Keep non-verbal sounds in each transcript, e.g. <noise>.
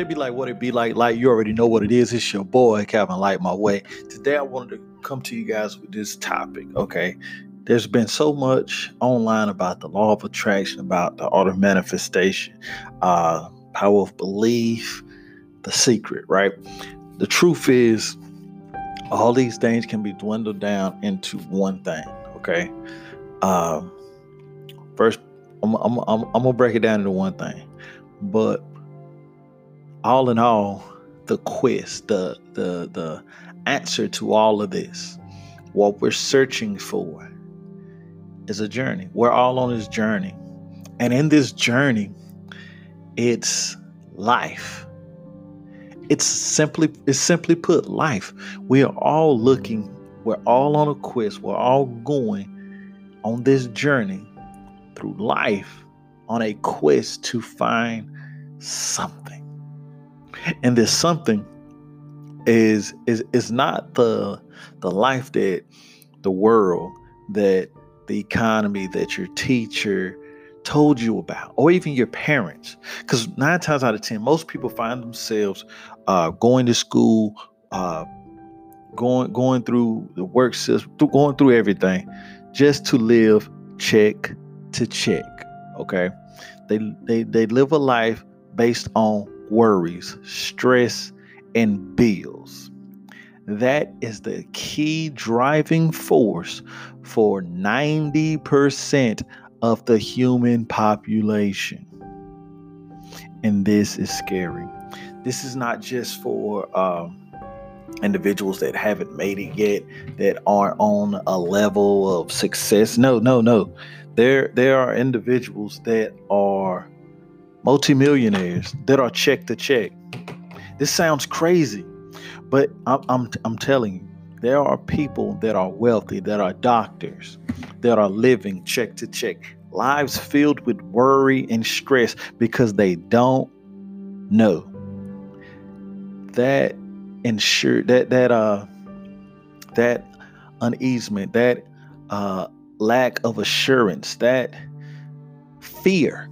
They be like, what it be like? Like, you already know what it is. It's your boy, Calvin Light My Way. Today, I wanted to come to you guys with this topic, okay? There's been so much online about the law of attraction, about the art of manifestation, uh, power of belief, the secret, right? The truth is, all these things can be dwindled down into one thing, okay? Um, first, I'm, I'm, I'm, I'm gonna break it down into one thing, but all in all, the quest, the the the answer to all of this, what we're searching for, is a journey. We're all on this journey, and in this journey, it's life. It's simply it's simply put life. We are all looking. We're all on a quest. We're all going on this journey through life on a quest to find something. And this something is is is not the the life that the world that the economy that your teacher told you about or even your parents because nine times out of ten most people find themselves uh, going to school uh, going going through the work system going through everything just to live check to check. Okay. They they they live a life based on worries, stress, and bills. That is the key driving force for 90% of the human population. And this is scary. This is not just for um, individuals that haven't made it yet, that aren't on a level of success. No, no, no. There, there are individuals that are multimillionaires that are check to check. This sounds crazy, but I'm, I'm, I'm telling you, there are people that are wealthy, that are doctors, that are living check to check, lives filled with worry and stress because they don't know that ensure that that uh that uneasement, that uh lack of assurance, that fear,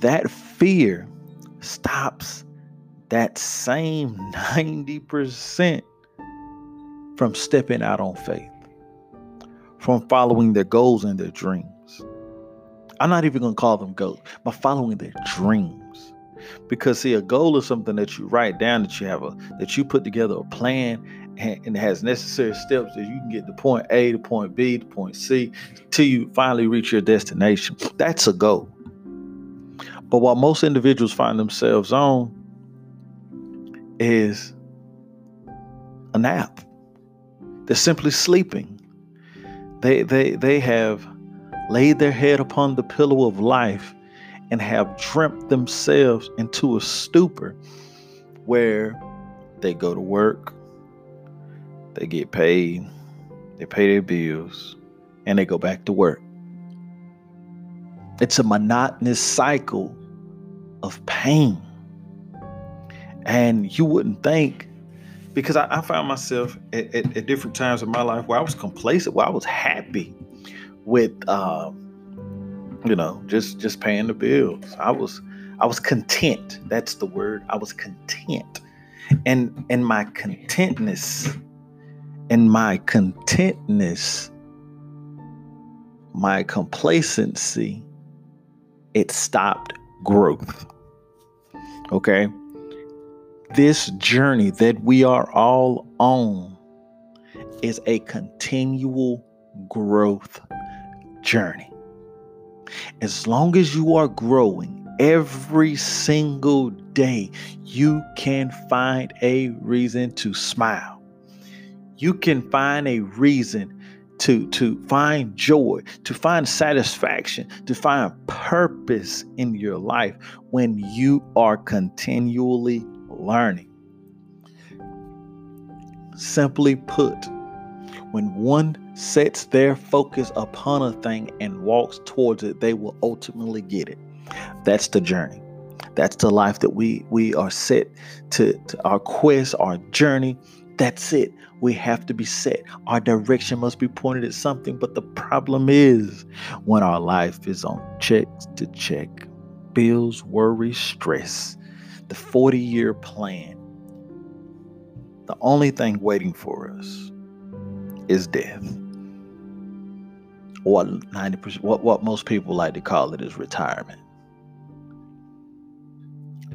that fear stops that same 90% from stepping out on faith, from following their goals and their dreams. I'm not even going to call them goals, but following their dreams. Because see, a goal is something that you write down, that you have a that you put together a plan and, and has necessary steps that you can get to point A to point B to point C till you finally reach your destination. That's a goal. But what most individuals find themselves on is a nap. They're simply sleeping. They they they have laid their head upon the pillow of life and have dreamt themselves into a stupor where they go to work, they get paid, they pay their bills, and they go back to work. It's a monotonous cycle of pain. And you wouldn't think, because I, I found myself at, at, at, different times in my life where I was complacent, where I was happy with um, you know, just just paying the bills. I was I was content. That's the word. I was content. And and my contentness and my contentness my complacency it stopped growth. Okay? This journey that we are all on is a continual growth journey. As long as you are growing every single day, you can find a reason to smile. You can find a reason to, to find joy, to find satisfaction, to find purpose in your life when you are continually learning. Simply put, when one sets their focus upon a thing and walks towards it, they will ultimately get it. That's the journey. That's the life that we we are set to, to our quest, our journey. That's it. We have to be set. Our direction must be pointed at something. But the problem is when our life is on check to check, bills, worry, stress, the 40 year plan. The only thing waiting for us is death. What 90% what, what most people like to call it is retirement.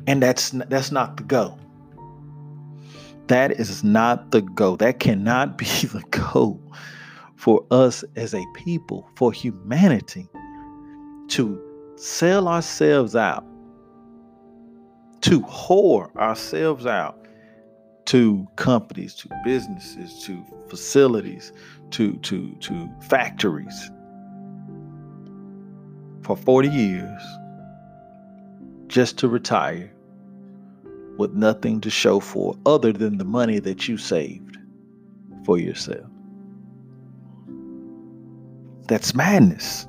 And that's that's not the go. That is not the goal. That cannot be <laughs> the goal for us as a people, for humanity to sell ourselves out, to whore ourselves out to companies, to businesses, to facilities, to to to factories for 40 years just to retire with nothing to show for other than the money that you saved for yourself. That's madness.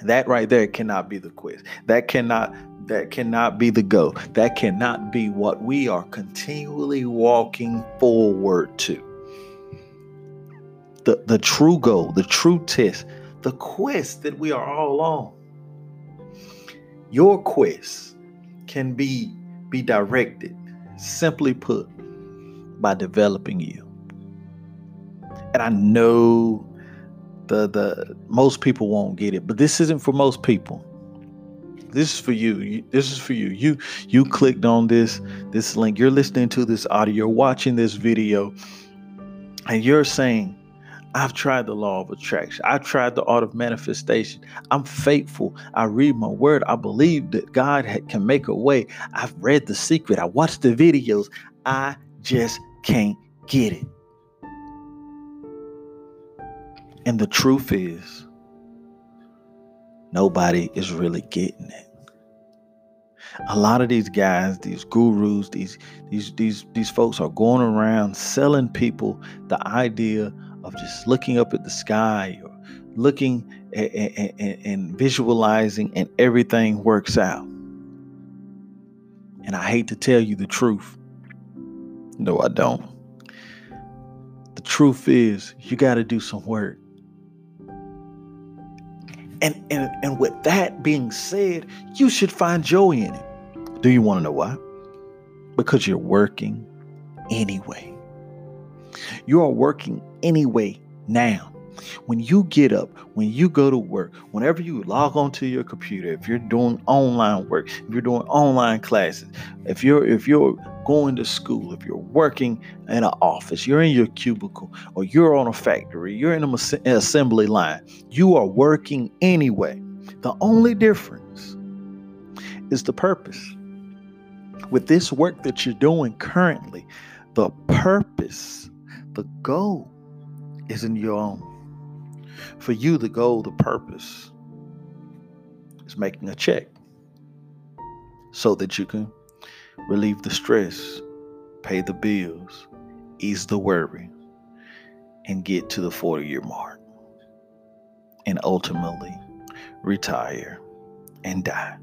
That right there cannot be the quiz. That cannot that cannot be the go. That cannot be what we are continually walking forward to. The the true goal, the true test, the quest that we are all on. Your quest can be be directed, simply put, by developing you. And I know the the most people won't get it, but this isn't for most people. This is for you. This is for you. You you clicked on this this link. You're listening to this audio, you're watching this video, and you're saying, I've tried the law of attraction. I've tried the art of manifestation. I'm faithful. I read my word. I believe that God can make a way. I've read the secret. I watched the videos. I just can't get it. And the truth is, nobody is really getting it. A lot of these guys, these gurus, these these these these folks are going around selling people the idea of just looking up at the sky or looking and visualizing and everything works out. And I hate to tell you the truth. No, I don't. The truth is, you got to do some work. And, and, and with that being said, you should find joy in it. Do you want to know why? Because you're working anyway. You are working anyway now. When you get up, when you go to work, whenever you log onto your computer, if you're doing online work, if you're doing online classes, if you're if you're going to school, if you're working in an office, you're in your cubicle, or you're on a factory, you're in an assembly line, you are working anyway. The only difference is the purpose. With this work that you're doing currently, the purpose the goal isn't your own. For you, the goal, the purpose is making a check so that you can relieve the stress, pay the bills, ease the worry, and get to the 40 year mark. And ultimately retire and die.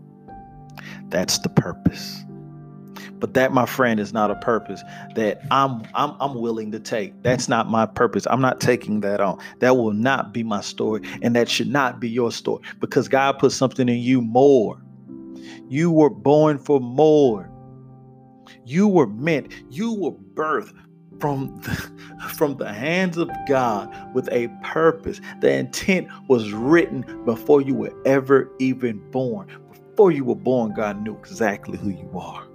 That's the purpose. But that, my friend, is not a purpose that I'm I'm I'm willing to take. That's not my purpose. I'm not taking that on. That will not be my story, and that should not be your story because God put something in you more. You were born for more. You were meant. You were birthed from the, <laughs> from the hands of God with a purpose. The intent was written before you were ever even born. Before you were born, God knew exactly who you are.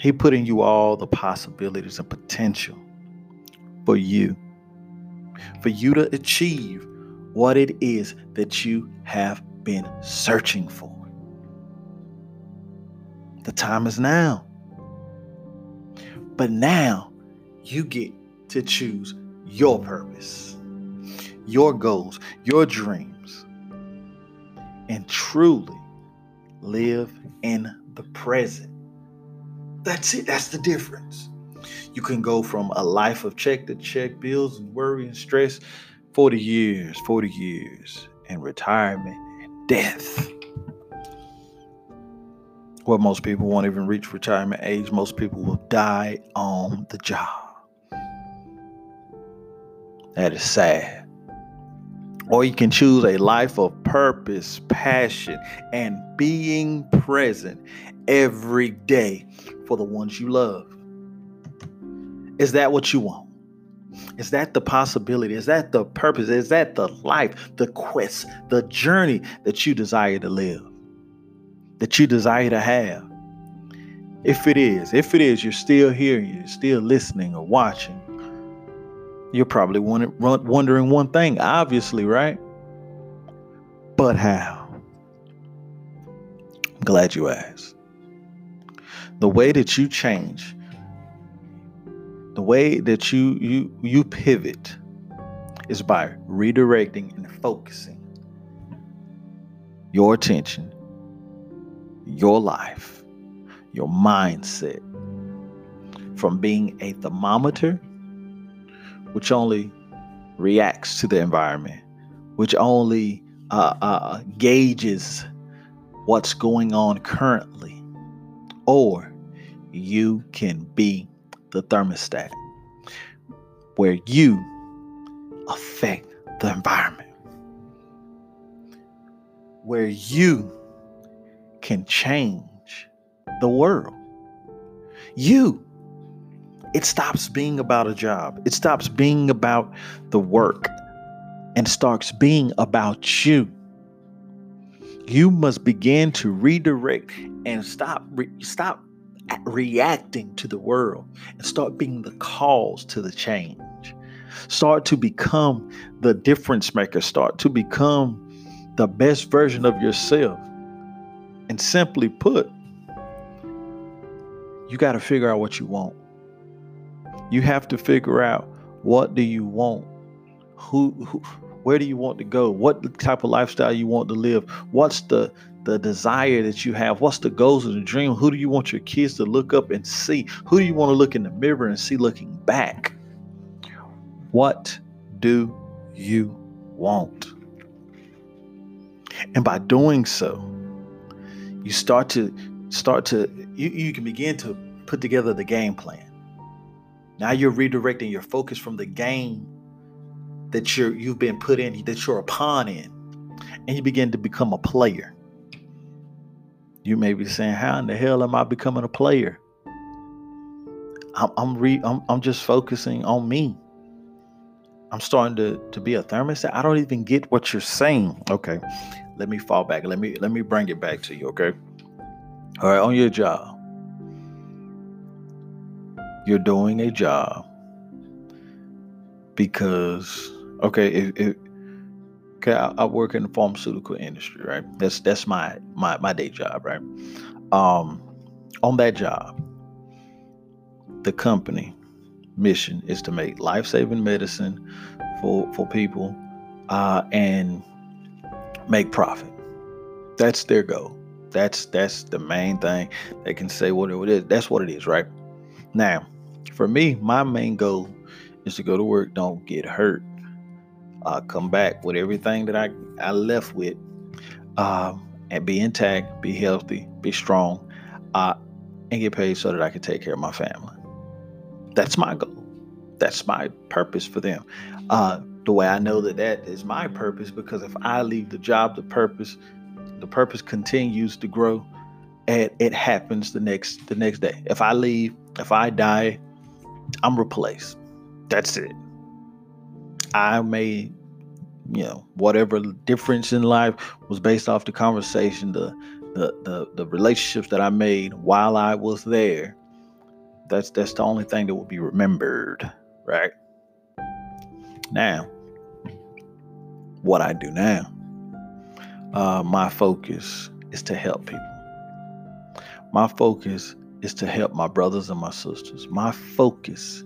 He put in you all the possibilities and potential for you, for you to achieve what it is that you have been searching for. The time is now. But now you get to choose your purpose, your goals, your dreams, and truly live in the present that's it. That's the difference. You can go from a life of check to check bills and worry and stress 40 years, 40 years, and retirement and death. Well, most people won't even reach retirement age. Most people will die on the job. That is sad. Or you can choose a life of purpose, passion, and being present every day for the ones you love. Is that what you want? Is that the possibility? Is that the purpose? Is that the life, the quest, the journey that you desire to live? That you desire to have? If it is, if it is, you're still here, you're still listening or watching, you're probably wondering one thing, obviously, right? But how? I'm glad you asked. The way that you change, the way that you you you pivot is by redirecting and focusing your attention, your life, your mindset from being a thermometer which only reacts to the environment, which only uh, uh, gauges what's going on currently, or you can be the thermostat where you affect the environment, where you can change the world. You it stops being about a job. It stops being about the work and starts being about you. You must begin to redirect and stop re- stop reacting to the world and start being the cause to the change. Start to become the difference maker. Start to become the best version of yourself. And simply put, you got to figure out what you want. You have to figure out what do you want? Who, who where do you want to go? What type of lifestyle you want to live? What's the the desire that you have? What's the goals and the dream? Who do you want your kids to look up and see? Who do you want to look in the mirror and see looking back? What do you want? And by doing so, you start to start to you, you can begin to put together the game plan. Now you're redirecting your focus from the game that you're you've been put in, that you're a pawn in, and you begin to become a player. You may be saying, "How in the hell am I becoming a player?" I'm I'm, re, I'm, I'm just focusing on me. I'm starting to to be a thermostat. I don't even get what you're saying. Okay, let me fall back. Let me let me bring it back to you. Okay. All right, on your job you're doing a job because okay if, if okay I, I, work in the pharmaceutical industry right? That's that's my my my day job right? Um on that job the company mission is to make life-saving medicine for for people uh and make profit. That's their goal. That's that's the main thing. They can say what it is. That's what it is right? Now for me, my main goal is to go to work, don't get hurt, uh, come back with everything that I, I left with, um, and be intact, be healthy, be strong, uh, and get paid so that I can take care of my family. That's my goal. That's my purpose for them. Uh, the way I know that that is my purpose because if I leave the job, the purpose, the purpose continues to grow, and it happens the next the next day. If I leave, if I die, I'm replaced. That's it. I made, you know, whatever difference in life was based off the conversation, the the the, the relationships that I made while I was there. That's that's the only thing that will be remembered, right? Now, what I do now, uh, my focus is to help people. My focus is to help my brothers and my sisters. My focus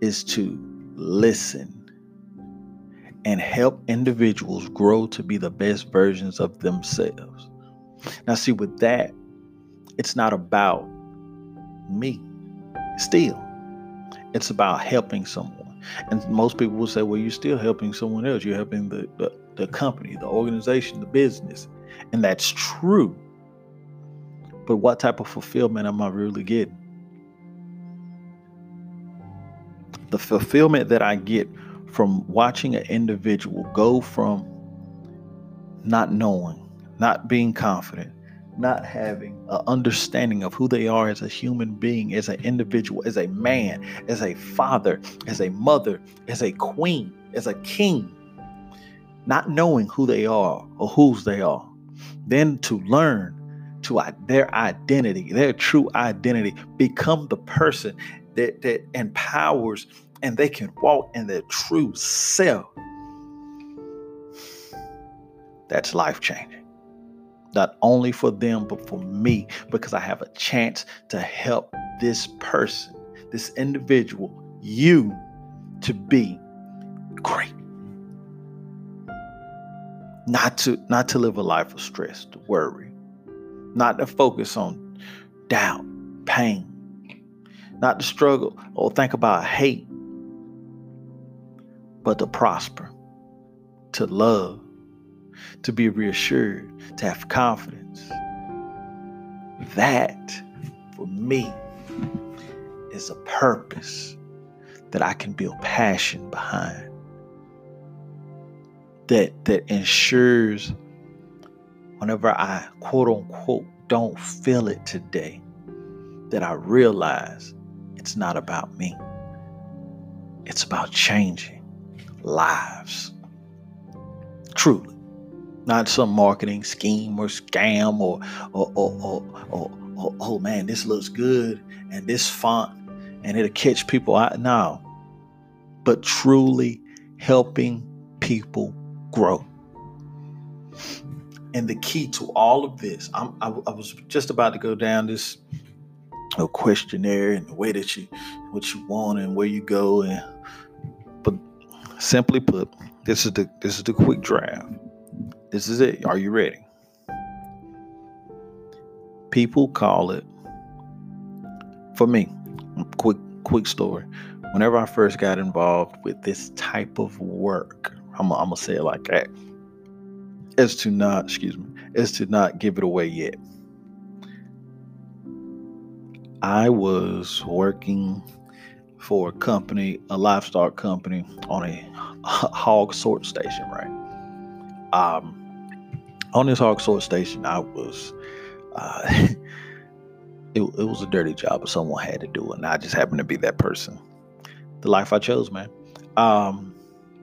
is to listen and help individuals grow to be the best versions of themselves. Now, see, with that, it's not about me still, it's about helping someone. And most people will say, well, you're still helping someone else. You're helping the, the, the company, the organization, the business. And that's true. But what type of fulfillment am I really getting? The fulfillment that I get from watching an individual go from not knowing, not being confident, not having an understanding of who they are as a human being, as an individual, as a man, as a father, as a mother, as a queen, as a king, not knowing who they are or whose they are, then to learn to their identity, their true identity, become the person that, that empowers and they can walk in their true self. That's life changing. Not only for them, but for me, because I have a chance to help this person, this individual, you, to be great. Not to not to live a life of stress, to worry, not to focus on doubt, pain, not to struggle or think about hate, but to prosper, to love, to be reassured, to have confidence. That, for me, is a purpose that I can build passion behind. That that ensures whenever I quote unquote don't feel it today, that I realize it's not about me. It's about changing lives. Truly. Not some marketing scheme or scam or or or, or, oh man, this looks good and this font and it'll catch people out. No. But truly helping people grow. And the key to all of this, I, I was just about to go down this questionnaire and the way that you what you want and where you go and simply put this is the this is the quick draft. This is it. Are you ready? People call it for me quick quick story. Whenever i first got involved with this type of work i'm, I'm gonna say it like that. Is to not excuse me is to not give it away yet. I was working for a company, a livestock company, on a <laughs> hog sort station, right? Um, on this hog sort station, I was, uh, <laughs> it, it was a dirty job, but someone had to do it, and I just happened to be that person. The life I chose, man. Um,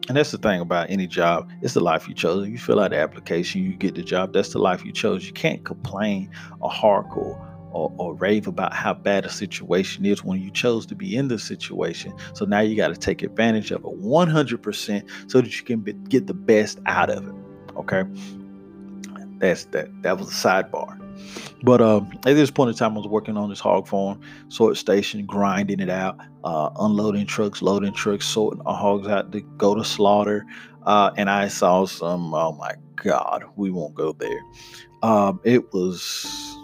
and that's the thing about any job. It's the life you chose. You fill out the application, you get the job. That's the life you chose. You can't complain or hardcore or, or rave about how bad a situation is when you chose to be in the situation. So now you got to take advantage of it 100% so that you can be, get the best out of it. Okay. That's that. That was a sidebar. But uh, at this point in time, I was working on this hog farm, sort station, grinding it out, uh, unloading trucks, loading trucks, sorting hogs out to go to slaughter. Uh, and I saw some, oh my God, we won't go there. Um, it was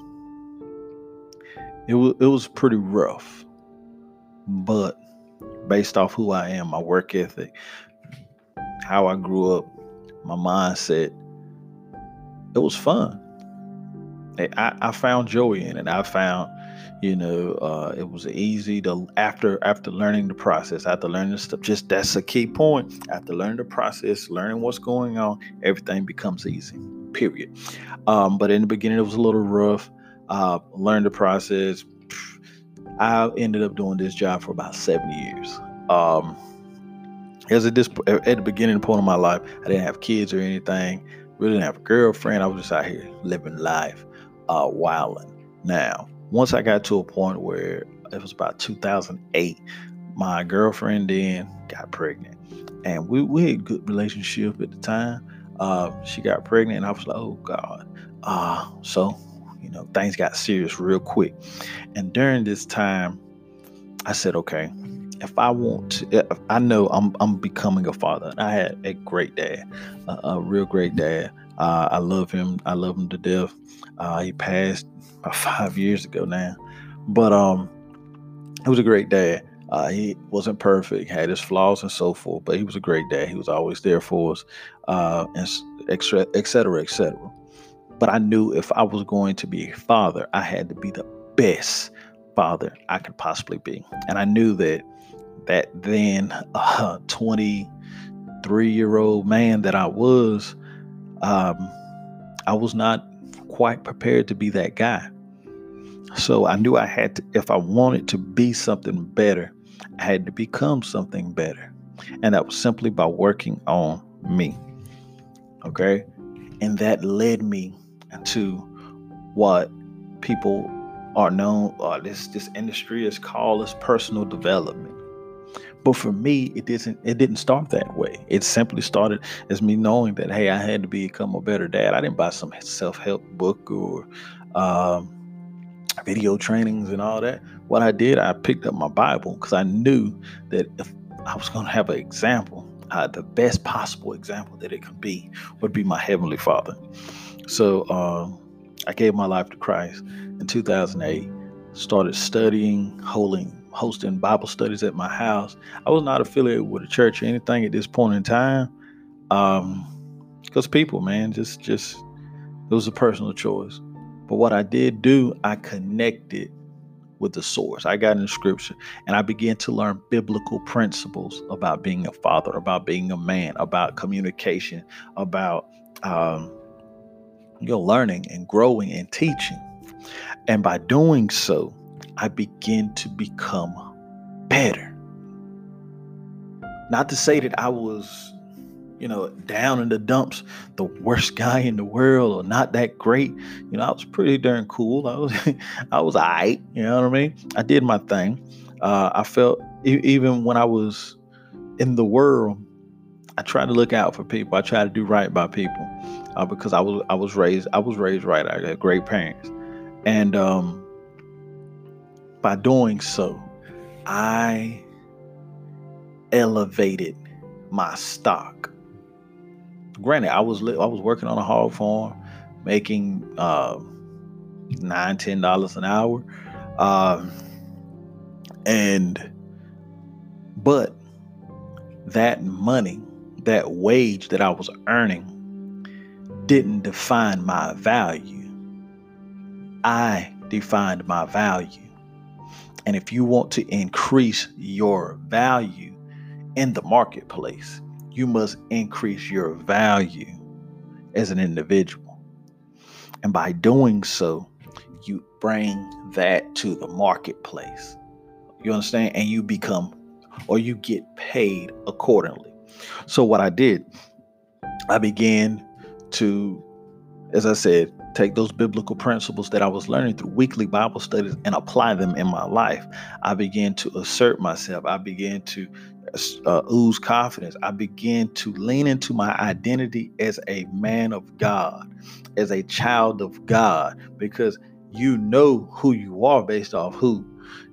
it was it was pretty rough, but based off who I am, my work ethic, how I grew up, my mindset, it was fun. I, I found joy in it. I found, you know, uh, it was easy to after after learning the process, after learning the stuff. Just that's a key point. After learning the process, learning what's going on, everything becomes easy. Period. Um, but in the beginning, it was a little rough uh, learned the process. I ended up doing this job for about seven years. Um, as at this at the beginning point of my life, I didn't have kids or anything. Really didn't have a girlfriend. I was just out here living life, uh, wilding. Now, once I got to a point where it was about 2008, my girlfriend then got pregnant, and we we had a good relationship at the time. Uh, she got pregnant, and I was like, oh God. Uh, so you know, things got serious real quick. And during this time, I said, okay, if I want to, I know I'm, I'm becoming a father. And I had a great dad, a, a real great dad. Uh, I love him. I love him to death. Uh, he passed about <laughs> five years ago now, but um, he was a great dad. Uh, he wasn't perfect, had his flaws and so forth, but he was a great dad. He was always there for us, uh, and et cetera, et cetera, et cetera. But I knew if I was going to be a father, I had to be the best father I could possibly be. And I knew that that then uh, <laughs> 23 year old man that I was, um, I was not quite prepared to be that guy. So I knew I had to, if I wanted to be something better, I had to become something better. And that was simply by working on me. Okay. And that led me to what people are known, or this, this industry is called as personal development. But for me, it didn't it didn't start that way. It simply started as me knowing that hey, I had to become a better dad. I didn't buy some self-help book or um, video trainings and all that. What I did, I picked up my Bible because I knew that if I was going to have an example, uh, the best possible example that it could be would be my Heavenly Father. So um, I gave my life to Christ in 2008, started studying, holding, hosting Bible studies at my house. I was not affiliated with a church or anything at this point in time. Um, because people, man, just just it was a personal choice. But what I did do, I connected with the source. I got in scripture and I began to learn biblical principles about being a father, about being a man, about communication, about um, you know, learning and growing and teaching. And by doing so, I begin to become better. Not to say that I was you know, down in the dumps, the worst guy in the world or not that great. You know, I was pretty darn cool. I was, <laughs> I was alright. You know what I mean? I did my thing. Uh, I felt e- even when I was in the world, I tried to look out for people. I tried to do right by people uh, because I was I was raised I was raised right. I got great parents, and um, by doing so, I elevated my stock granted, I was I was working on a hog farm, making uh, nine ten dollars an hour, um, and but that money, that wage that I was earning, didn't define my value. I defined my value. And if you want to increase your value in the marketplace, you must increase your value as an individual. And by doing so, you bring that to the marketplace. You understand? And you become or you get paid accordingly. So, what I did, I began to, as I said, take those biblical principles that I was learning through weekly Bible studies and apply them in my life. I began to assert myself. I began to uh, ooze confidence. I began to lean into my identity as a man of God, as a child of God, because you know who you are based off who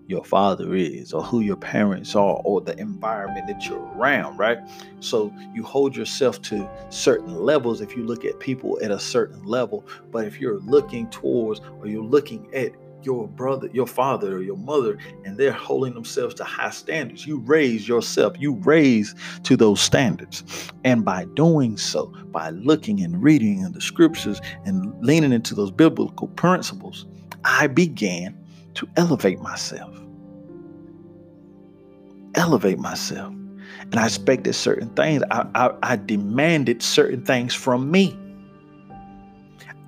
your father is or who your parents are or the environment that you're around, right? So you hold yourself to certain levels if you look at people at a certain level. But if you're looking towards or you're looking at your brother, your father, or your mother, and they're holding themselves to high standards. You raise yourself, you raise to those standards. And by doing so, by looking and reading in the scriptures and leaning into those biblical principles, I began to elevate myself. Elevate myself. And I expected certain things. I, I, I demanded certain things from me.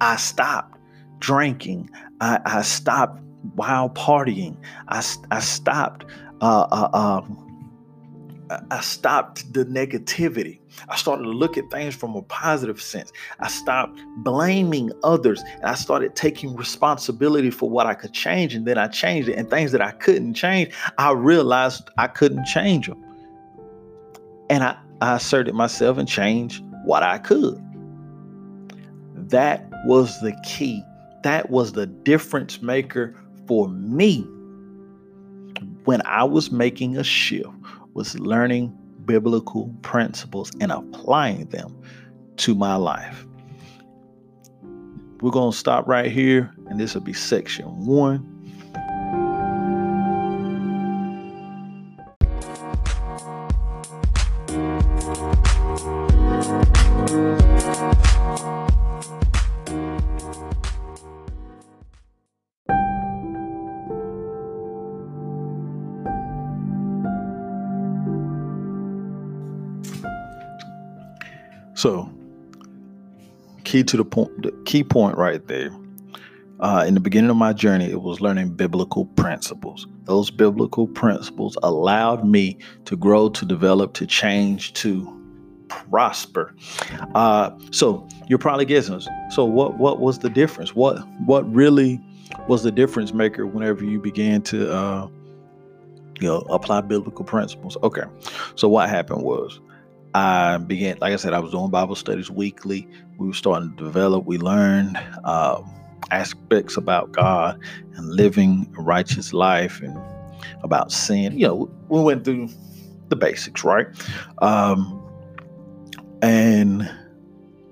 I stopped drinking. I, I stopped wild partying. I, I stopped. Uh, uh, um, I stopped the negativity. I started to look at things from a positive sense. I stopped blaming others and I started taking responsibility for what I could change. And then I changed it. And things that I couldn't change, I realized I couldn't change them. And I, I asserted myself and changed what I could. That was the key that was the difference maker for me when I was making a shift was learning biblical principles and applying them to my life. We're going to stop right here and this will be section 1. Key to the point, the key point right there. Uh, in the beginning of my journey, it was learning biblical principles. Those biblical principles allowed me to grow, to develop, to change, to prosper. Uh, so you're probably guessing. So what what was the difference? What what really was the difference maker whenever you began to uh, you know apply biblical principles? Okay. So what happened was I began, like I said, I was doing Bible studies weekly. We were starting to develop. We learned um, aspects about God and living a righteous life and about sin. You know, we went through the basics, right? Um, and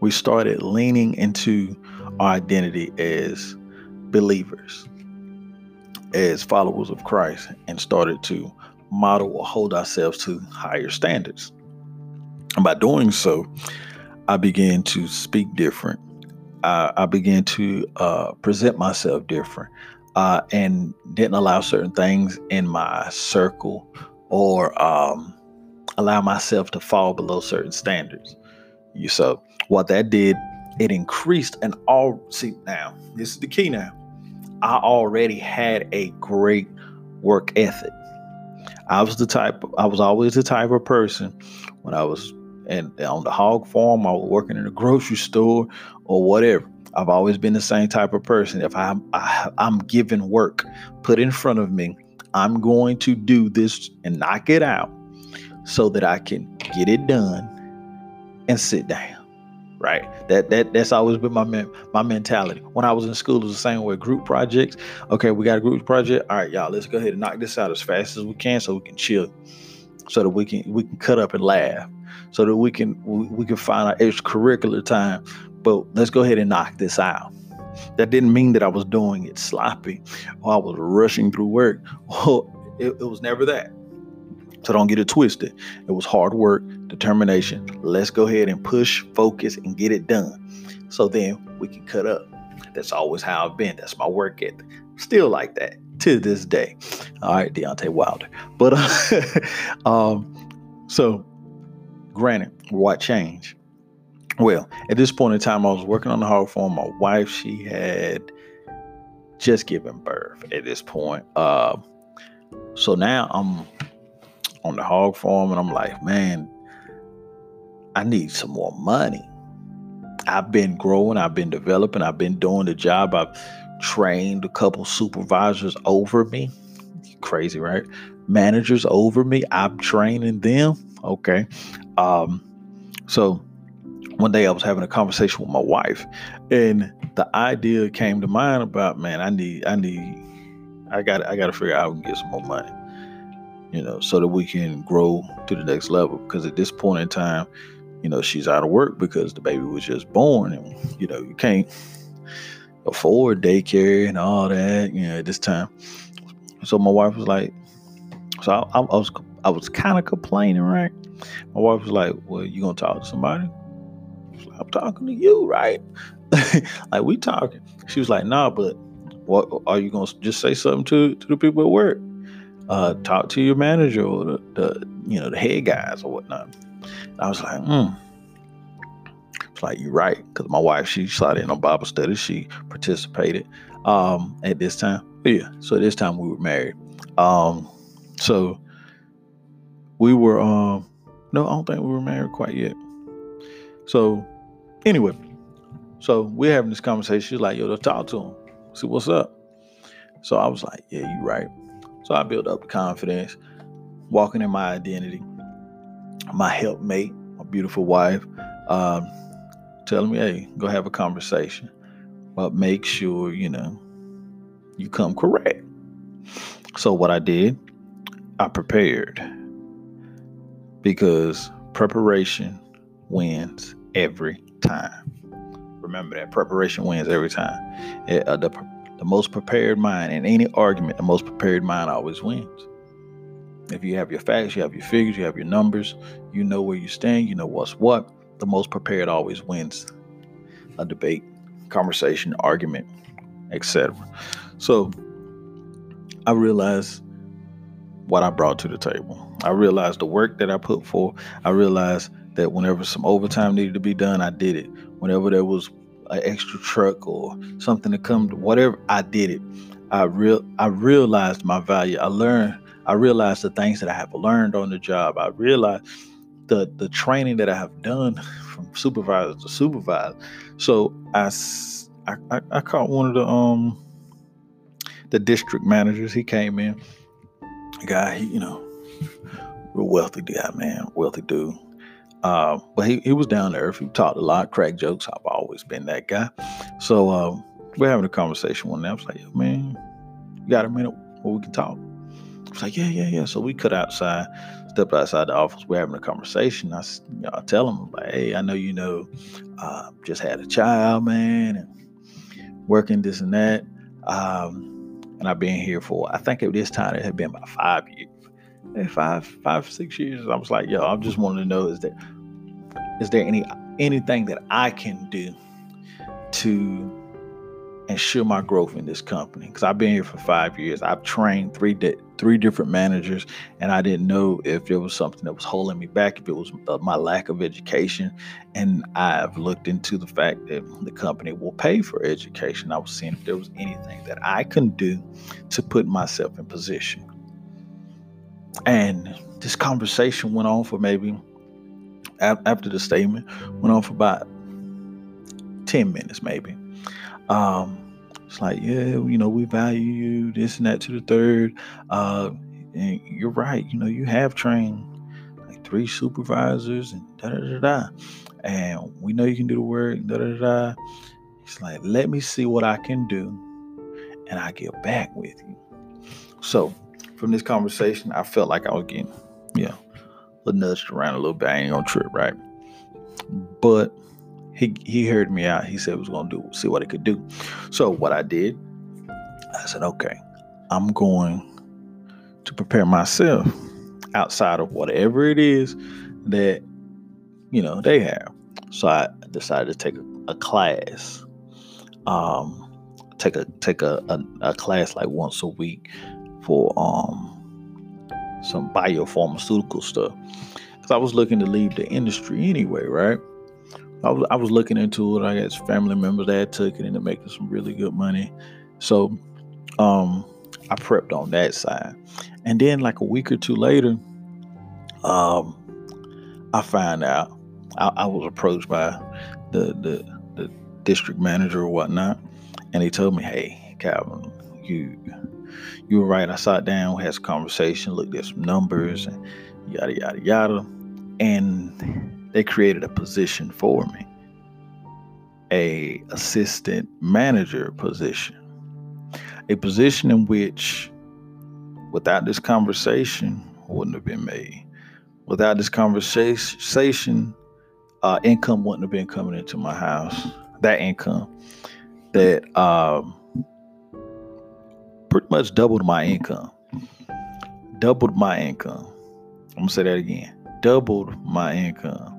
we started leaning into our identity as believers, as followers of Christ, and started to model or hold ourselves to higher standards. And by doing so, I began to speak different. Uh, I began to uh, present myself different uh, and didn't allow certain things in my circle or um, allow myself to fall below certain standards. You so what that did, it increased and all see now, this is the key now. I already had a great work ethic. I was the type I was always the type of person when I was and on the hog farm, I was working in a grocery store or whatever. I've always been the same type of person. If I'm I, I'm given work put in front of me, I'm going to do this and knock it out so that I can get it done and sit down. Right. That that that's always been my men, my mentality. When I was in school, it was the same way. Group projects. Okay, we got a group project. All right, y'all, let's go ahead and knock this out as fast as we can so we can chill. So that we can we can cut up and laugh. So that we can we, can find our extracurricular time. But let's go ahead and knock this out. That didn't mean that I was doing it sloppy or I was rushing through work. <laughs> Well, it, it was never that. So don't get it twisted. It was hard work, determination. Let's go ahead and push, focus, and get it done. So then we can cut up. That's always how I've been. That's my work ethic. Still like that to this day. All right, Deontay Wilder. But uh, <laughs> um, so granted, what changed? Well, at this point in time, I was working on the hog farm. My wife, she had just given birth at this point. Uh, so now I'm on the hog farm and I'm like, man, I need some more money. I've been growing, I've been developing, I've been doing the job. I've trained a couple supervisors over me. Crazy, right? Managers over me. I'm training them. Okay. Um, so one day I was having a conversation with my wife, and the idea came to mind about, man, I need, I need, I got, I got to figure out how we get some more money you know, so that we can grow to the next level. Because at this point in time, you know, she's out of work because the baby was just born, and you know, you can't afford daycare and all that. You know, at this time. So my wife was like, so I, I was I was kind of complaining, right? My wife was like, "Well, you gonna talk to somebody?" Like, I'm talking to you, right? <laughs> like we talking. She was like, "Nah, but what are you gonna just say something to to the people at work?" uh, talk to your manager or the, the, you know the head guys or whatnot. And I was like, hmm. It's like you're right, because my wife she started in a Bible study. She participated um, at this time. But yeah, so this time we were married. Um, so we were um, no, I don't think we were married quite yet. So anyway, so we're having this conversation. She's like, yo, let's talk to him. See what's up. So I was like, yeah, you're right. So I built up confidence, walking in my identity. My helpmate, my beautiful wife, um, telling me, hey, go have a conversation. But make sure, you know, you come correct. So what I did, I prepared. Because preparation wins every time. Remember that preparation wins every time. It, uh, the the most prepared mind in any argument, the most prepared mind always wins. If you have your facts, you have your figures, you have your numbers, you know where you stand, you know what's what, the most prepared always wins a debate, conversation, argument, etc. So I realized what I brought to the table. I realized the work that I put for. I realized that whenever some overtime needed to be done, I did it. Whenever there was an extra truck or something to come to whatever I did it. I real I realized my value. I learned I realized the things that I have learned on the job. I realized the the training that I have done <laughs> from supervisor to supervisor. So I I, I caught one of the um the district managers. He came in, guy, he, you know, real wealthy guy, man, wealthy dude. Uh, but he, he was down there. He talked a lot, crack jokes. I've always been that guy. So um, we're having a conversation one day. I was like, man, you got a minute where we can talk? I was like, yeah, yeah, yeah. So we cut outside, stepped outside the office. We're having a conversation. I, you know, I tell him, like, hey, I know you know, uh, just had a child, man, and working this and that. Um, and I've been here for, I think at this time it had been about five years, five, five, six years. I was like, yo, I just wanted to know is there, is there any anything that I can do to ensure my growth in this company because I've been here for five years. I've trained three di- three different managers, and I didn't know if there was something that was holding me back, if it was uh, my lack of education. And I've looked into the fact that the company will pay for education. I was seeing if there was anything that I can do to put myself in position. And this conversation went on for maybe after the statement went on for about 10 minutes maybe um, it's like, yeah, you know, we value you, this and that to the third. Uh, and you're right, you know, you have trained like three supervisors and da da da. And we know you can do the work, da da da. It's like, let me see what I can do, and I get back with you. So, from this conversation, I felt like I was getting, yeah, a nudged around a little bit. I ain't gonna trip, right? But he he heard me out. He said he was gonna do see what he could do. So what I did, I said, okay, I'm going to prepare myself outside of whatever it is that you know they have. So I decided to take a, a class. Um, take a take a, a, a class like once a week for um some biopharmaceutical stuff because I was looking to leave the industry anyway, right? I was, I was looking into it. I got family members that took it they're making some really good money. So um, I prepped on that side. And then like a week or two later, um, I found out I, I was approached by the, the the district manager or whatnot, and he told me, "Hey, Calvin, you you were right. I sat down, had some conversation, looked at some numbers, and yada yada yada, and." they created a position for me a assistant manager position a position in which without this conversation wouldn't have been made without this conversation uh, income wouldn't have been coming into my house that income that um, pretty much doubled my income. Doubled my income. I'm gonna say that again. Doubled my income.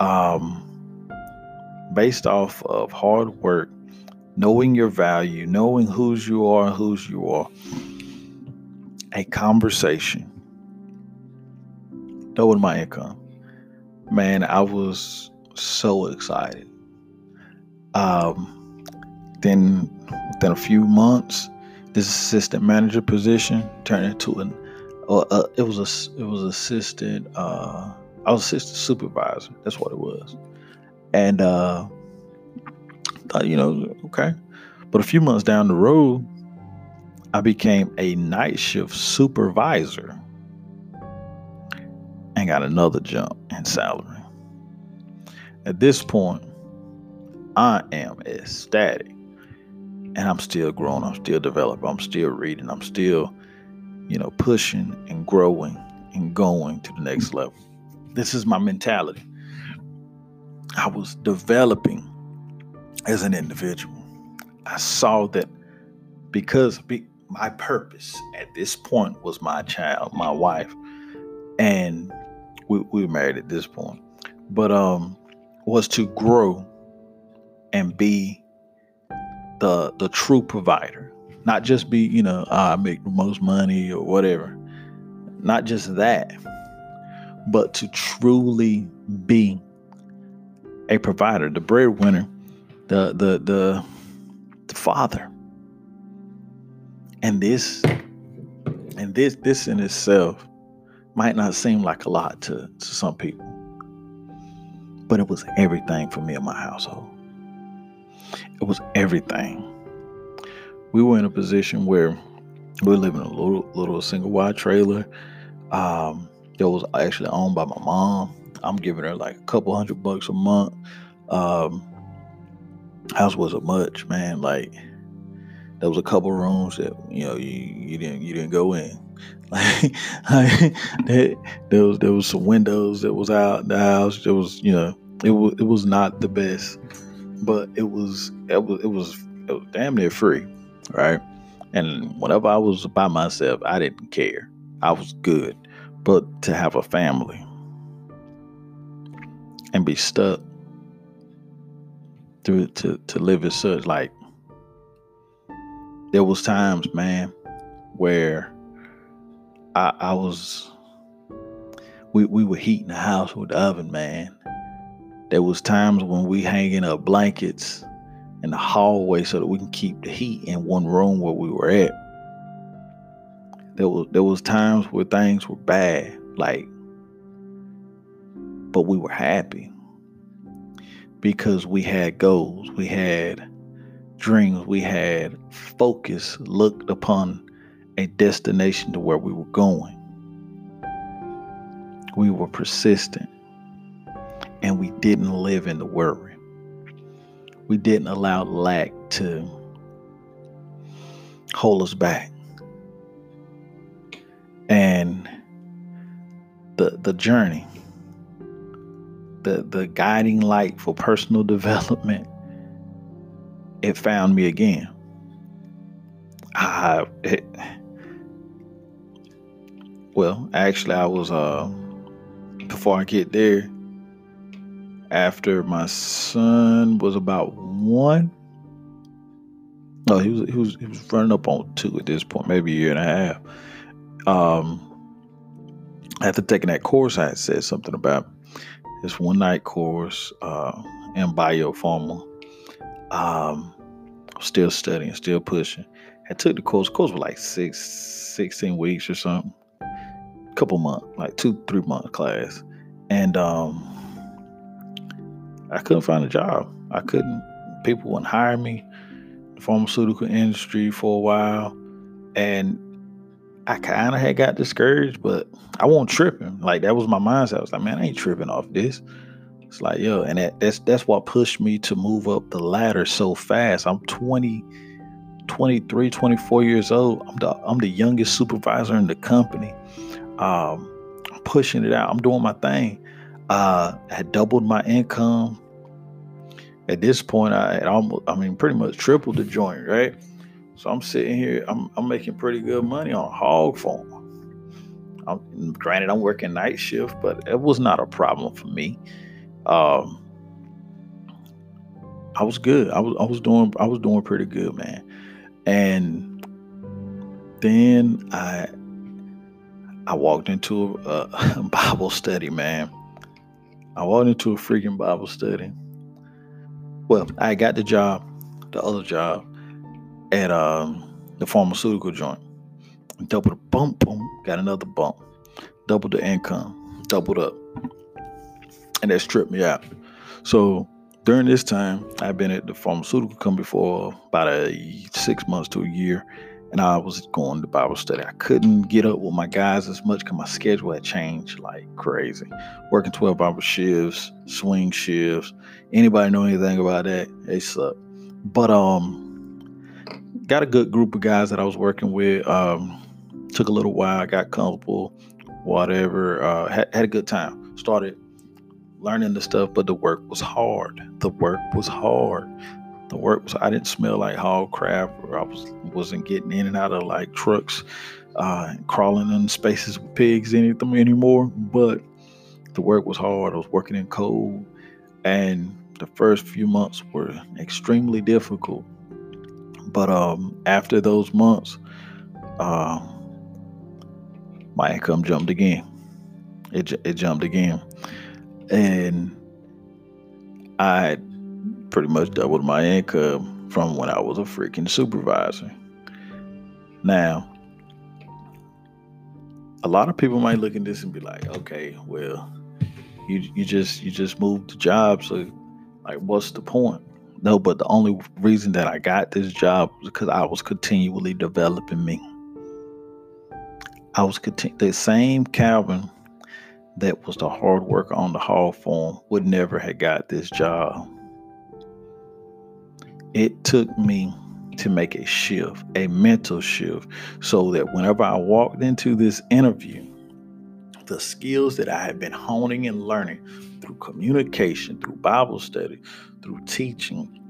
Um, based off of hard work, knowing your value, knowing whose you are and whose you are, a conversation, Doubled my income. Man, I was so excited. Um, then within a few months, this assistant manager position turned into an uh, uh, it was a it was assistant uh, I was assistant supervisor. That's what it was. And uh thought, you know, okay. But a few months down the road, I became a night shift supervisor and got another jump in salary. At this point, I am ecstatic. And I'm still growing, I'm still developing, I'm still reading, I'm still, you know, pushing and growing and going to the next level. This is my mentality. I was developing as an individual. I saw that because my purpose at this point was my child, my wife, and we, we were married at this point, but um, was to grow and be the the true provider, not just be you know ah, I make the most money or whatever, not just that, but to truly be a provider, the breadwinner the the the, the father. And this and this this in itself might not seem like a lot to, to some people. But it was everything for me in my household. It was everything. We were in a position where we were living in a little little single wide trailer. Um, that was actually owned by my mom. I'm giving her like a couple hundred bucks a month. Um, house wasn't much, man. Like there was a couple rooms that you know you, you didn't you didn't go in. <laughs> Like, there, there was there was some windows that was out the house. It was you know it was it was not the best, but it was it was it was, it was damn near free, right? And whenever I was by myself, I didn't care. I was good. But to have a family and be stuck to to to live as such, like there was times, man, where I I was we we were heating the house with the oven, man. There was times when we hanging up blankets in the hallway so that we can keep the heat in one room where we were at. There was there was times where things were bad, like, but we were happy because we had goals, we had dreams, we had focus, looked upon a destination to where we were going. We were persistent and we didn't live in the worry. We didn't allow lack to hold us back. And the the journey, the the guiding light for personal <laughs> development, it found me again. I it, well, actually, I was uh before I get there. After my son was about one, no, he was he was he was running up on two at this point, maybe a year and a half. Um, after taking that course, I had said something about this one night course uh, in biopharma. Um, still studying, still pushing. I took the course. The course was like six, 16 weeks or something. Couple months, like two, three month class. And um, I couldn't find a job. I couldn't, people wouldn't hire me. The pharmaceutical industry for a while. And I kind of had got discouraged, but I wasn't tripping. Like that was my mindset. I was like, man, I ain't tripping off this. It's like, yo, and that, that's that's what pushed me to move up the ladder so fast. I'm 20, 23, 24 years old. I'm the I'm the youngest supervisor in the company. Um, I'm pushing it out. I'm doing my thing. Uh, had doubled my income. At this point, I had almost, I mean, pretty much tripled the joint, right? So I'm sitting here. I'm I'm making pretty good money on hog farm. I'm, granted, I'm working night shift, but it was not a problem for me um, I was good. I was I was doing I was doing pretty good, man. And then I I walked into a, <laughs> a Bible study, man. I walked into a freaking Bible study. Well, I got the job, the other job, at um, the pharmaceutical joint. Doubled the bump, boom, got another bump. Doubled the income, doubled up and that stripped me out. So during this time, I've been at the pharmaceutical company for about a six months to a year, and I was going to Bible study. I couldn't get up with my guys as much because my schedule had changed like crazy. Working 12 hour shifts, swing shifts. Anybody know anything about that? They suck. But um got a good group of guys that I was working with. Um took a little while, I got comfortable, whatever. Uh had, had a good time. Started learning the stuff, but the work was hard. The work was hard. The work was I didn't smell like hog crap or I was wasn't getting in and out of like trucks, uh, crawling in spaces with pigs anything anymore. But the work was hard. I was working in cold and the first few months were extremely difficult. But um, after those months, uh, my income jumped again. It, it jumped again and I pretty much doubled my income from when I was a freaking supervisor. Now, a lot of people might look at this and be like, okay, well, you you just you just moved the job, so like what's the point? No, but the only reason that I got this job was because I was continually developing me. I was continu- the same Calvin that was the hard worker on the hall form would never have got this job. It took me to make a shift, a mental shift, so that whenever I walked into this interview, the skills that I had been honing and learning through communication, through Bible study, through teaching,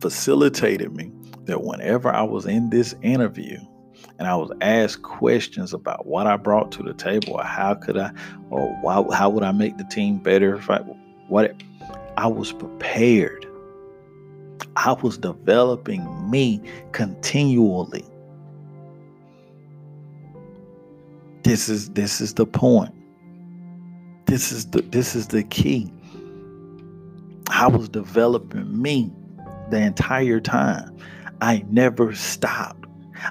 facilitated me that whenever I was in this interview and I was asked questions about what I brought to the table or how could I or why, how would I make the team better if I what I was prepared I was developing me continually. This is this is the point. This is the this is the key. I was developing me the entire time. I never stopped.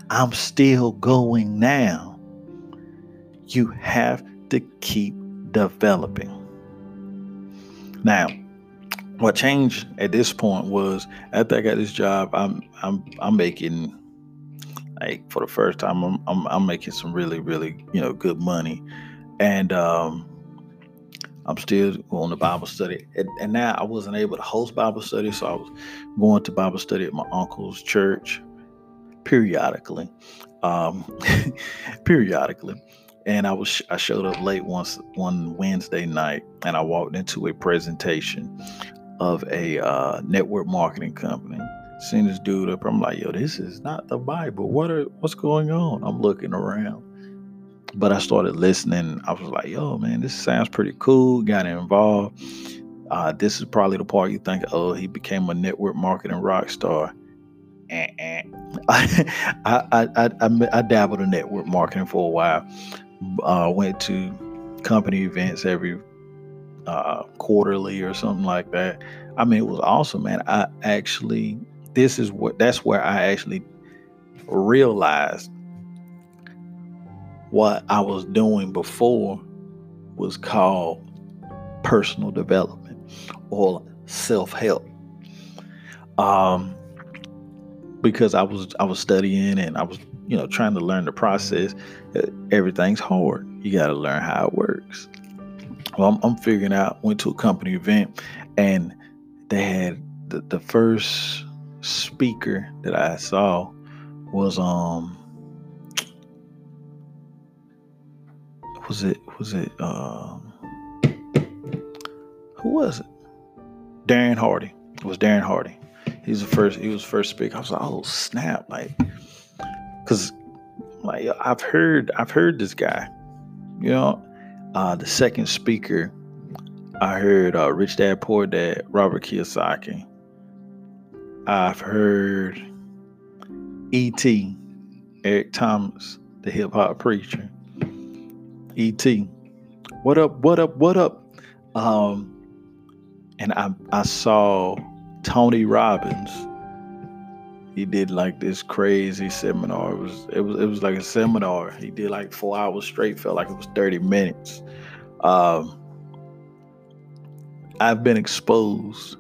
I'm still going now. You have to keep developing. Now, what changed at this point was after I got this job, I'm I'm I'm making like for the first time I'm I'm, I'm making some really really you know good money, and um, I'm still going to Bible study, and, and now I wasn't able to host Bible study, so I was going to Bible study at my uncle's church periodically, um, <laughs> periodically. And I was I showed up late once one Wednesday night, and I walked into a presentation of a uh, network marketing company. Seen this dude up, I'm like, yo, this is not the Bible. What are what's going on? I'm looking around. But I started listening. I was like, yo, man, this sounds pretty cool. Got involved. Uh, this is probably the part you think, oh, he became a network marketing rock star. <laughs> I, I, I, I, I dabbled in network marketing for a while. Uh, went to company events every uh, quarterly or something like that. I mean, it was awesome, man. I actually, this is what that's where I actually realized what I was doing before was called personal development or self help. Um, because I was I was studying and I was you know trying to learn the process. Everything's hard. You got to learn how it works. Well, I'm, I'm, figuring out. Went to a company event, and they had the, the first speaker that I saw was um was it was it um who was it? Darren Hardy. It was Darren Hardy. He's the first. He was first speaker. I was like, oh snap! Like, cause like I've heard I've heard this guy. You know, uh, the second speaker, I heard uh, Rich Dad Poor Dad, Robert Kiyosaki. I've heard E.T., Eric Thomas, the hip hop preacher. E.T., what up, what up, what up? Um, and I, I saw Tony Robbins. He did like this crazy seminar. It was it was it was like a seminar. He did like four hours straight. Felt like it was thirty minutes. Um, I've been exposed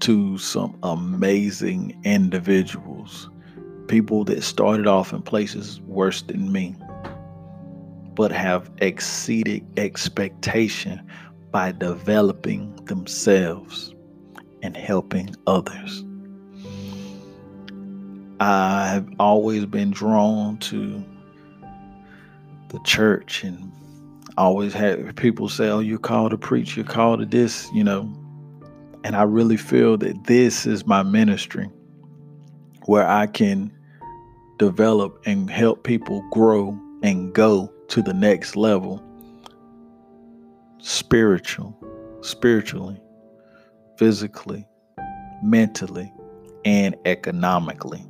to some amazing individuals, people that started off in places worse than me, but have exceeded expectation by developing themselves and helping others. I've always been drawn to the church and always had people say, Oh, you're called to preach, you're called to this, you know. And I really feel that this is my ministry where I can develop and help people grow and go to the next level spiritual, spiritually, physically, mentally, and economically.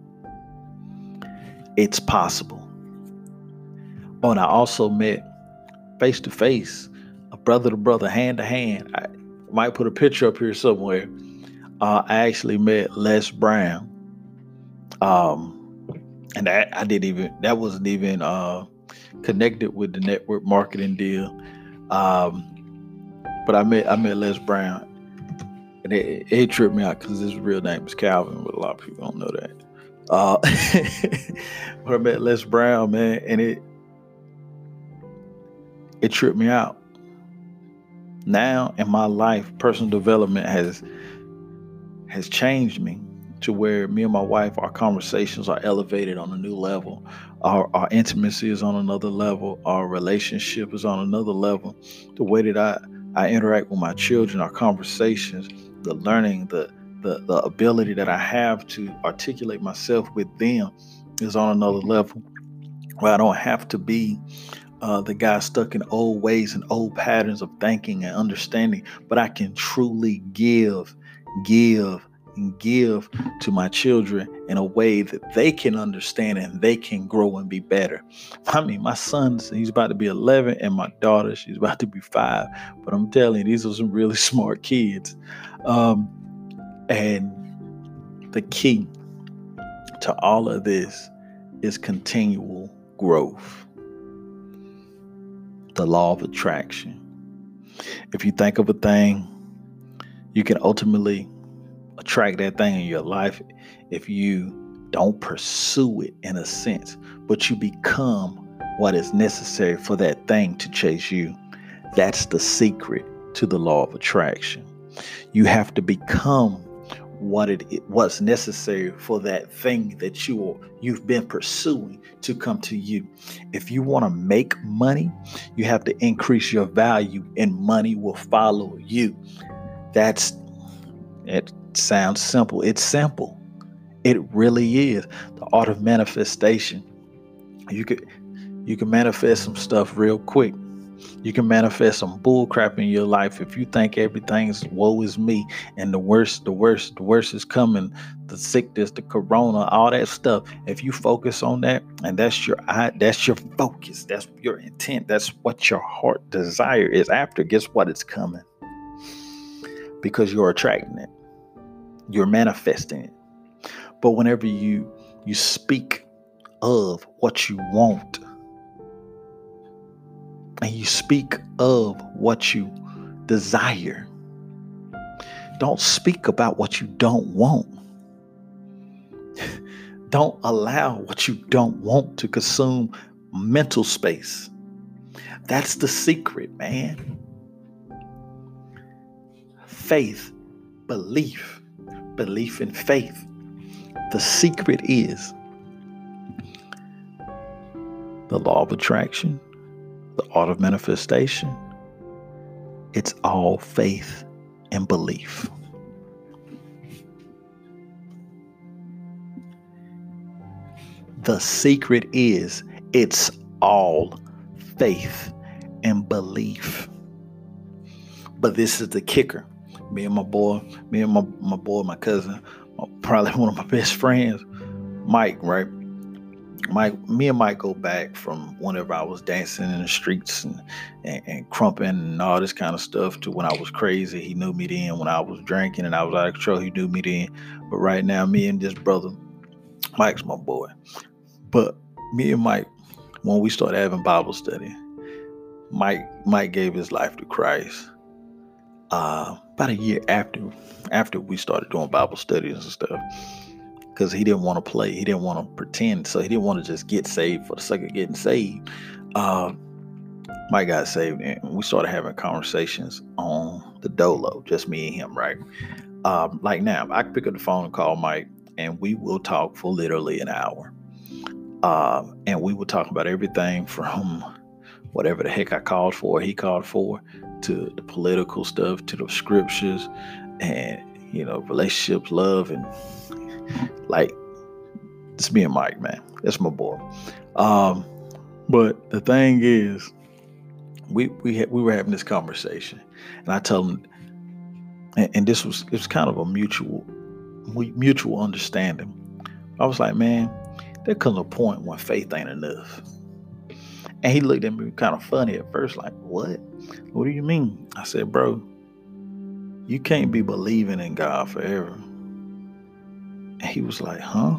It's possible. Oh, and I also met face to face, a brother to brother, hand to hand. I might put a picture up here somewhere. uh, I actually met Les Brown. Um, and that I didn't even that wasn't even uh, connected with the network marketing deal. Um, but I met I met Les Brown, and it, it tripped me out because his real name is Calvin, but a lot of people don't know that. Uh, but I met Les Brown, man, and it it tripped me out. Now in my life, personal development has has changed me to where me and my wife, our conversations are elevated on a new level. Our, our intimacy is on another level. Our relationship is on another level. The way that I, I interact with my children, our conversations, the learning, the, the, the ability that I have to articulate myself with them is on another level. Where I don't have to be uh, the guy stuck in old ways and old patterns of thinking and understanding, but I can truly give, give, and give to my children in a way that they can understand and they can grow and be better. I mean, my son's he's about to be 11, and my daughter she's about to be five. But I'm telling you, these are some really <laughs> smart kids. Um, and the key to all of this is continual growth. The law of attraction. If you think of a thing, you can ultimately attract that thing in your life if you don't pursue it in a sense, but you become what is necessary for that thing to chase you. That's the secret to the law of attraction. You have to become what it what's necessary for that thing that you you've been pursuing to come to you. If you want to make money, you have to increase your value and money will follow you. That's it sounds simple. It's simple. It really is. The art of manifestation. You could you can manifest some stuff real quick. You can manifest some bull crap in your life if you think everything's woe is me and the worst, the worst, the worst is coming, the sickness, the corona, all that stuff. If you focus on that and that's your eye, that's your focus, that's your intent, that's what your heart desire is after, guess what? It's coming. Because you're attracting it you're manifesting it. But whenever you you speak of what you want and you speak of what you desire, don't speak about what you don't want. <laughs> don't allow what you don't want to consume mental space. That's the secret, man. Faith, belief, belief in faith. The secret is the law of attraction, the art of manifestation. It's all faith and belief. The secret is it's all faith and belief. But this is the kicker me and my boy, me and my, my boy, my cousin, probably <laughs> one of my best friends, Mike, right? Mike, me and Mike go back from whenever I was dancing in the streets and, and, and crumping and all this kind of stuff to when I was crazy. He knew me then. When I was drinking and I was out of control, he knew me then. But right now, me and this brother, Mike's my boy. But me and Mike, when we started having Bible study, Mike Mike gave his life to Christ uh, about a year after after we started doing Bible studies and stuff. Because he didn't want to play, he didn't want to pretend, so he didn't want to just get saved for the sake of getting saved. Uh, Mike got saved, and we started having conversations on the Dolo, just me and him, right? Um, like now, I pick up the phone and call Mike, and we will talk for literally an hour. Uh, and we will talk about everything <laughs> from whatever the heck I called for, he called for, to the political stuff, to the scriptures, and you know, relationships, love, and like it's me and Mike, man. That's my boy. Um, but the thing is, we we we were having this conversation, and I told him, and, and this was it was kind of a mutual mutual understanding. I was like, man, there comes a point when faith ain't enough. And he looked at me kind of funny at first, like, what? What do you mean? I said, bro, You can't be believing in God forever. He was like, Huh?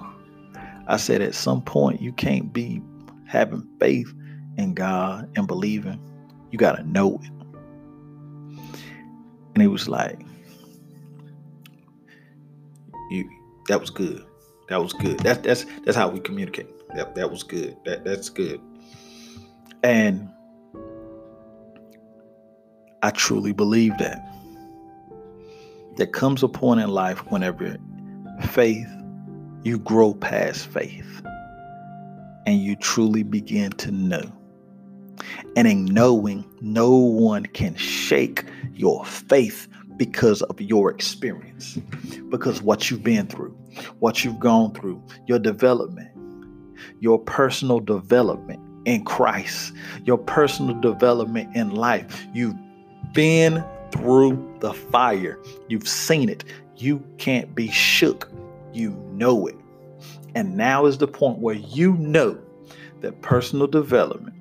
I said, At some point, you can't be having faith in God and believing. You got to know it. And he was like, you that was good. That was good. That's that's that's how we communicate. That that was good. That that's good. And I truly believe that. There comes a point in life whenever faith, you grow past faith and you truly begin to know. And in knowing, no one can shake your faith because of your experience, because what you've been through, what you've gone through, your development, your personal development in Christ, your personal development in life. You've been through the fire, you've seen it. You can't be shook. You know it. And now is the point where you know that personal development,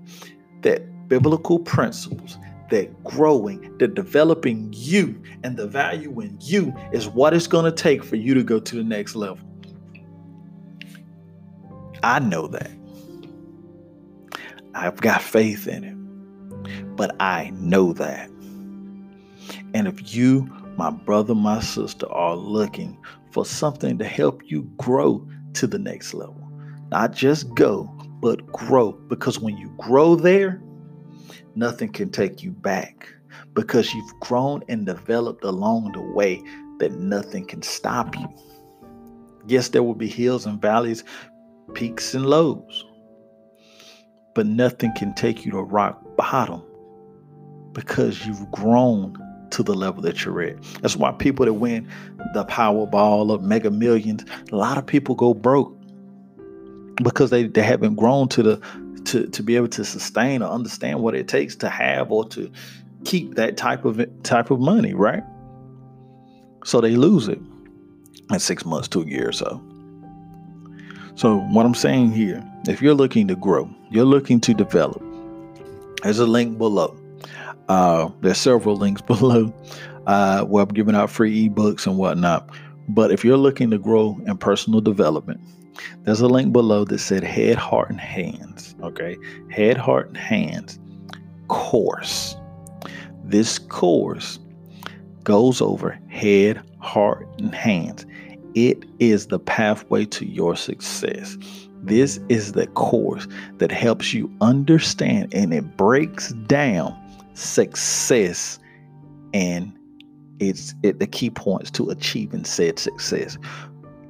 that biblical principles, that growing, that developing you and the value in you is what it's going to take for you to go to the next level. I know that. I've got faith in it. But I know that. And if you, my brother, my sister, are looking for something to help you grow to the next level, not just go, but grow. Because when you grow there, nothing can take you back because you've grown and developed along the way that nothing can stop you. Yes, there will be hills and valleys, peaks and lows, but nothing can take you to rock bottom because you've grown to the level that you're at. That's why people that win the Powerball or Mega Millions, a lot of people go broke because they, they haven't grown to the to to be able to sustain or understand what it takes to have or to keep that type of type of money, right? So they lose it in six months to a year or so. So what I'm saying here, if you're looking to grow, you're looking to develop, there's a link below. Uh, there's several links <laughs> below uh, where I'm giving out free ebooks and whatnot. But if you're looking to grow in personal development, there's a link below that said Head, Heart, and Hands. Okay. Head, Heart, and Hands course. This course goes over head, heart, and hands. It is the pathway to your success. This is the course that helps you understand and it breaks down success and it's it, the key points to achieving said success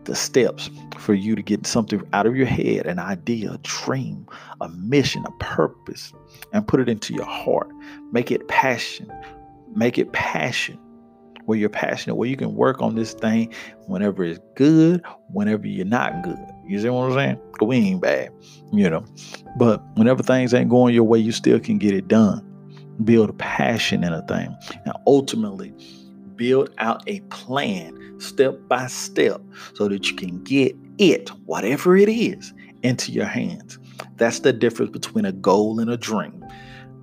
the steps for you to get something out of your head an idea, a dream, a mission, a purpose, and put it into your heart. Make it passion. Make it passion where you're passionate, where you can work on this thing whenever it's good, whenever you're not good. You see what I'm saying? We ain't bad, you know. But whenever things ain't going your way, you still can get it done. Build passion in a thing. And ultimately, build out a plan step by step so that you can get it, whatever it is, into your hands. That's the difference between a goal and a dream.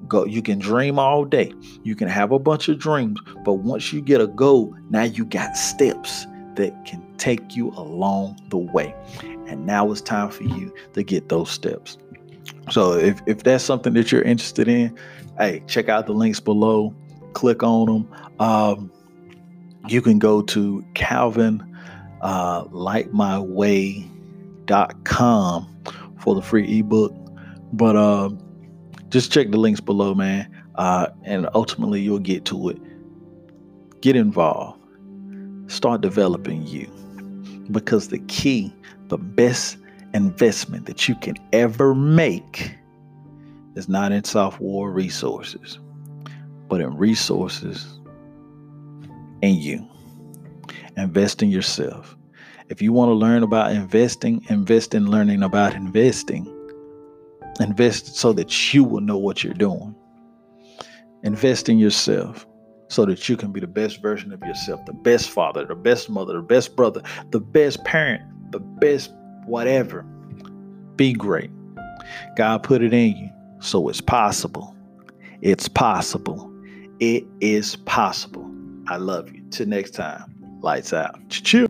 Go, you can dream all day. You can have a bunch of dreams, but once you get a goal, now you got steps that can take you along the way. And now it's time for you to get those steps. So if, if that's something that you're interested in, hey, check out the links below. Click on them. Um, you can go to Calvin uh, lightmyway.com for the free ebook. But uh, just check the links below, man. Uh, and ultimately, you'll get to it. Get involved. Start developing you. Because the key, the best investment that you can ever make is not in software resources, but in resources in you. Invest in yourself. If you want to learn about investing, invest in learning about investing. Invest so that you will know what you're doing. Invest in yourself so that you can be the best version of yourself, the best father, the best mother, the best brother, the best parent, the best whatever. Be great. God put it in you, so it's possible. It's possible. It is possible. I love you. Till next time, lights out. Chill.